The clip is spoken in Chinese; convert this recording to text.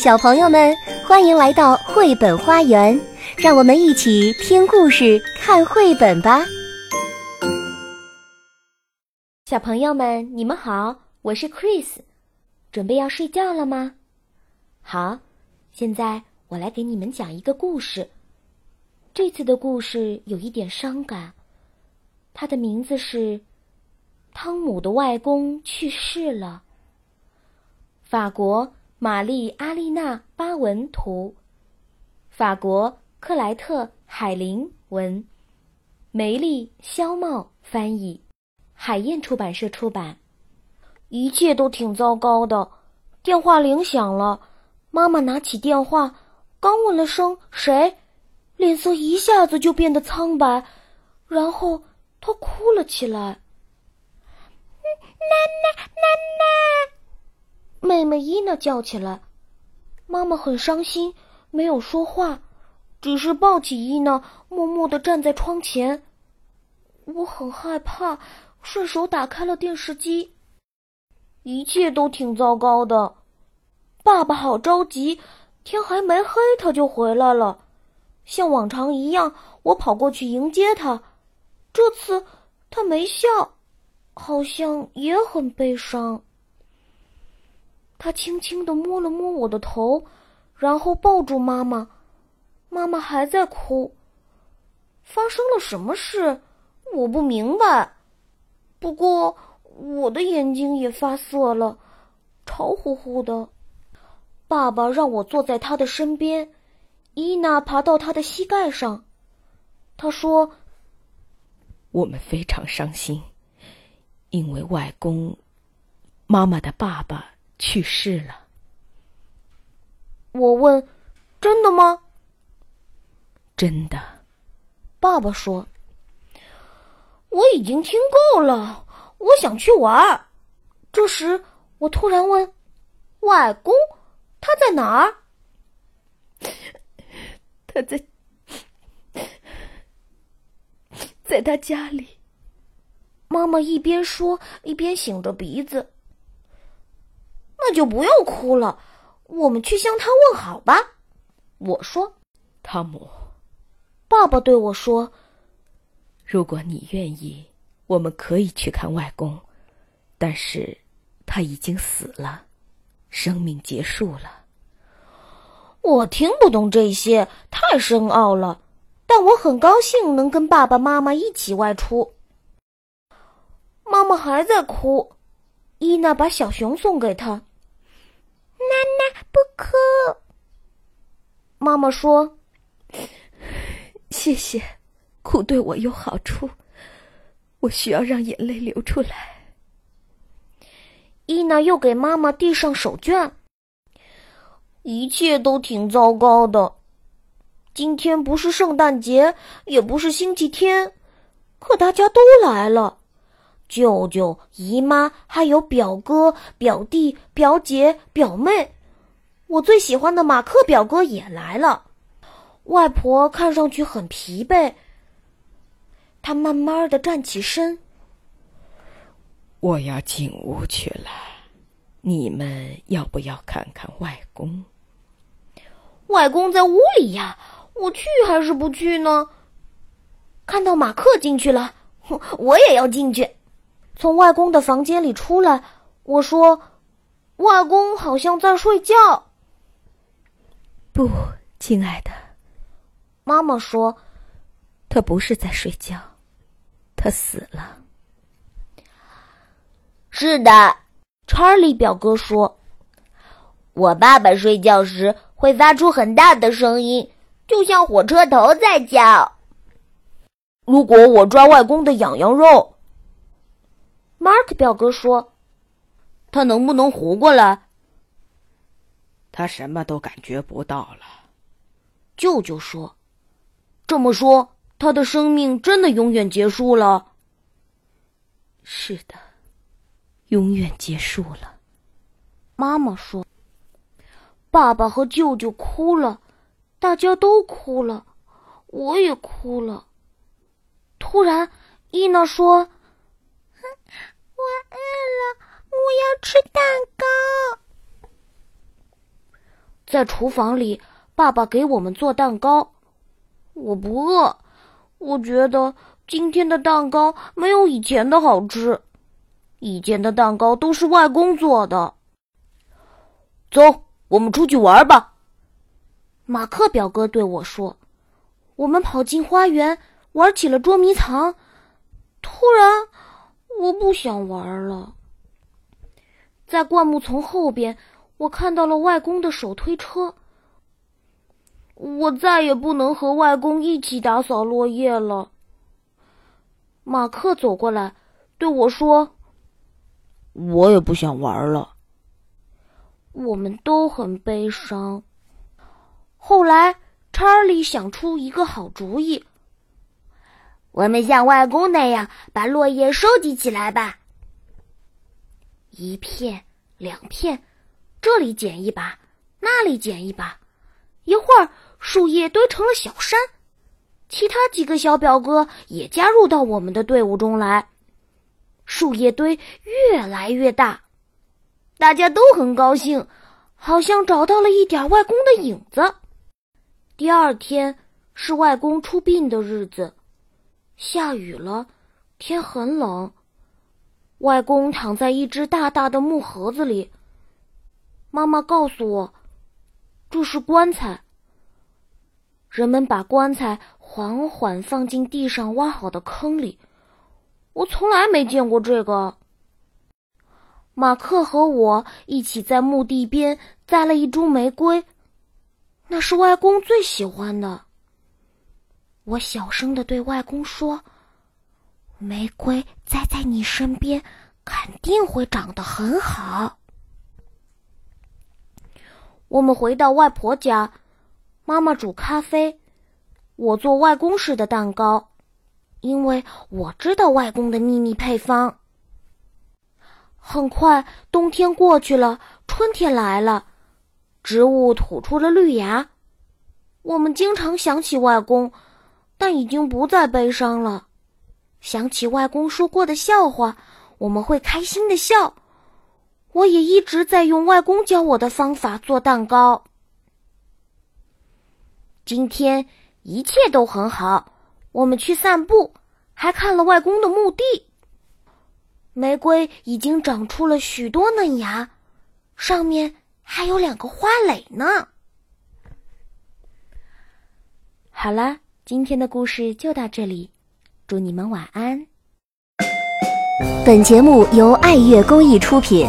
小朋友们，欢迎来到绘本花园，让我们一起听故事、看绘本吧。小朋友们，你们好，我是 Chris，准备要睡觉了吗？好，现在我来给你们讲一个故事。这次的故事有一点伤感，它的名字是《汤姆的外公去世了》。法国。玛丽·阿丽娜·巴文图，法国克莱特·海林文，梅丽·肖茂翻译，海燕出版社出版。一切都挺糟糕的。电话铃响了，妈妈拿起电话，刚问了声“谁”，脸色一下子就变得苍白，然后她哭了起来。奶奶，奶奶。妹妹伊娜叫起来，妈妈很伤心，没有说话，只是抱起伊娜，默默的站在窗前。我很害怕，顺手打开了电视机。一切都挺糟糕的，爸爸好着急，天还没黑他就回来了。像往常一样，我跑过去迎接他，这次他没笑，好像也很悲伤。他轻轻地摸了摸我的头，然后抱住妈妈。妈妈还在哭。发生了什么事？我不明白。不过我的眼睛也发涩了，潮乎乎的。爸爸让我坐在他的身边，伊娜爬到他的膝盖上。他说：“我们非常伤心，因为外公，妈妈的爸爸。”去世了。我问：“真的吗？”真的。爸爸说：“我已经听够了，我想去玩。”这时，我突然问：“外公，他在哪儿？”他在，在他家里。妈妈一边说，一边擤着鼻子。那就不用哭了，我们去向他问好吧。我说：“汤姆。”爸爸对我说：“如果你愿意，我们可以去看外公，但是他已经死了，生命结束了。”我听不懂这些，太深奥了。但我很高兴能跟爸爸妈妈一起外出。妈妈还在哭，伊娜把小熊送给她。奶奶不哭。妈妈说：“谢谢，哭对我有好处。我需要让眼泪流出来。”伊娜又给妈妈递上手绢。一切都挺糟糕的。今天不是圣诞节，也不是星期天，可大家都来了。舅舅、姨妈，还有表哥、表弟、表姐、表妹，我最喜欢的马克表哥也来了。外婆看上去很疲惫，她慢慢的站起身。我要进屋去了，你们要不要看看外公？外公在屋里呀，我去还是不去呢？看到马克进去了，我也要进去。从外公的房间里出来，我说：“外公好像在睡觉。”不，亲爱的，妈妈说：“他不是在睡觉，他死了。”是的，查理表哥说：“我爸爸睡觉时会发出很大的声音，就像火车头在叫。如果我抓外公的痒痒肉。” Mark 表哥说：“他能不能活过来？”他什么都感觉不到了。舅舅说：“这么说，他的生命真的永远结束了。”是的，永远结束了。妈妈说：“爸爸和舅舅哭了，大家都哭了，我也哭了。”突然，伊娜说。我饿了，我我要吃蛋糕。在厨房里，爸爸给我们做蛋糕。我不饿，我觉得今天的蛋糕没有以前的好吃。以前的蛋糕都是外公做的。走，我们出去玩吧。马克表哥对我说：“我们跑进花园，玩起了捉迷藏。”突然，我不想玩了。在灌木丛后边，我看到了外公的手推车。我再也不能和外公一起打扫落叶了。马克走过来，对我说：“我也不想玩了。”我们都很悲伤。后来，查理想出一个好主意：我们像外公那样把落叶收集起来吧。一片，两片，这里捡一把，那里捡一把，一会儿。树叶堆成了小山，其他几个小表哥也加入到我们的队伍中来。树叶堆越来越大，大家都很高兴，好像找到了一点外公的影子。第二天是外公出殡的日子，下雨了，天很冷。外公躺在一只大大的木盒子里。妈妈告诉我，这是棺材。人们把棺材缓缓放进地上挖好的坑里，我从来没见过这个。马克和我一起在墓地边栽了一株玫瑰，那是外公最喜欢的。我小声的对外公说：“玫瑰栽在你身边，肯定会长得很好。”我们回到外婆家。妈妈煮咖啡，我做外公式的蛋糕，因为我知道外公的秘密配方。很快，冬天过去了，春天来了，植物吐出了绿芽。我们经常想起外公，但已经不再悲伤了。想起外公说过的笑话，我们会开心的笑。我也一直在用外公教我的方法做蛋糕。今天一切都很好，我们去散步，还看了外公的墓地。玫瑰已经长出了许多嫩芽，上面还有两个花蕾呢。好了，今天的故事就到这里，祝你们晚安。本节目由爱乐公益出品。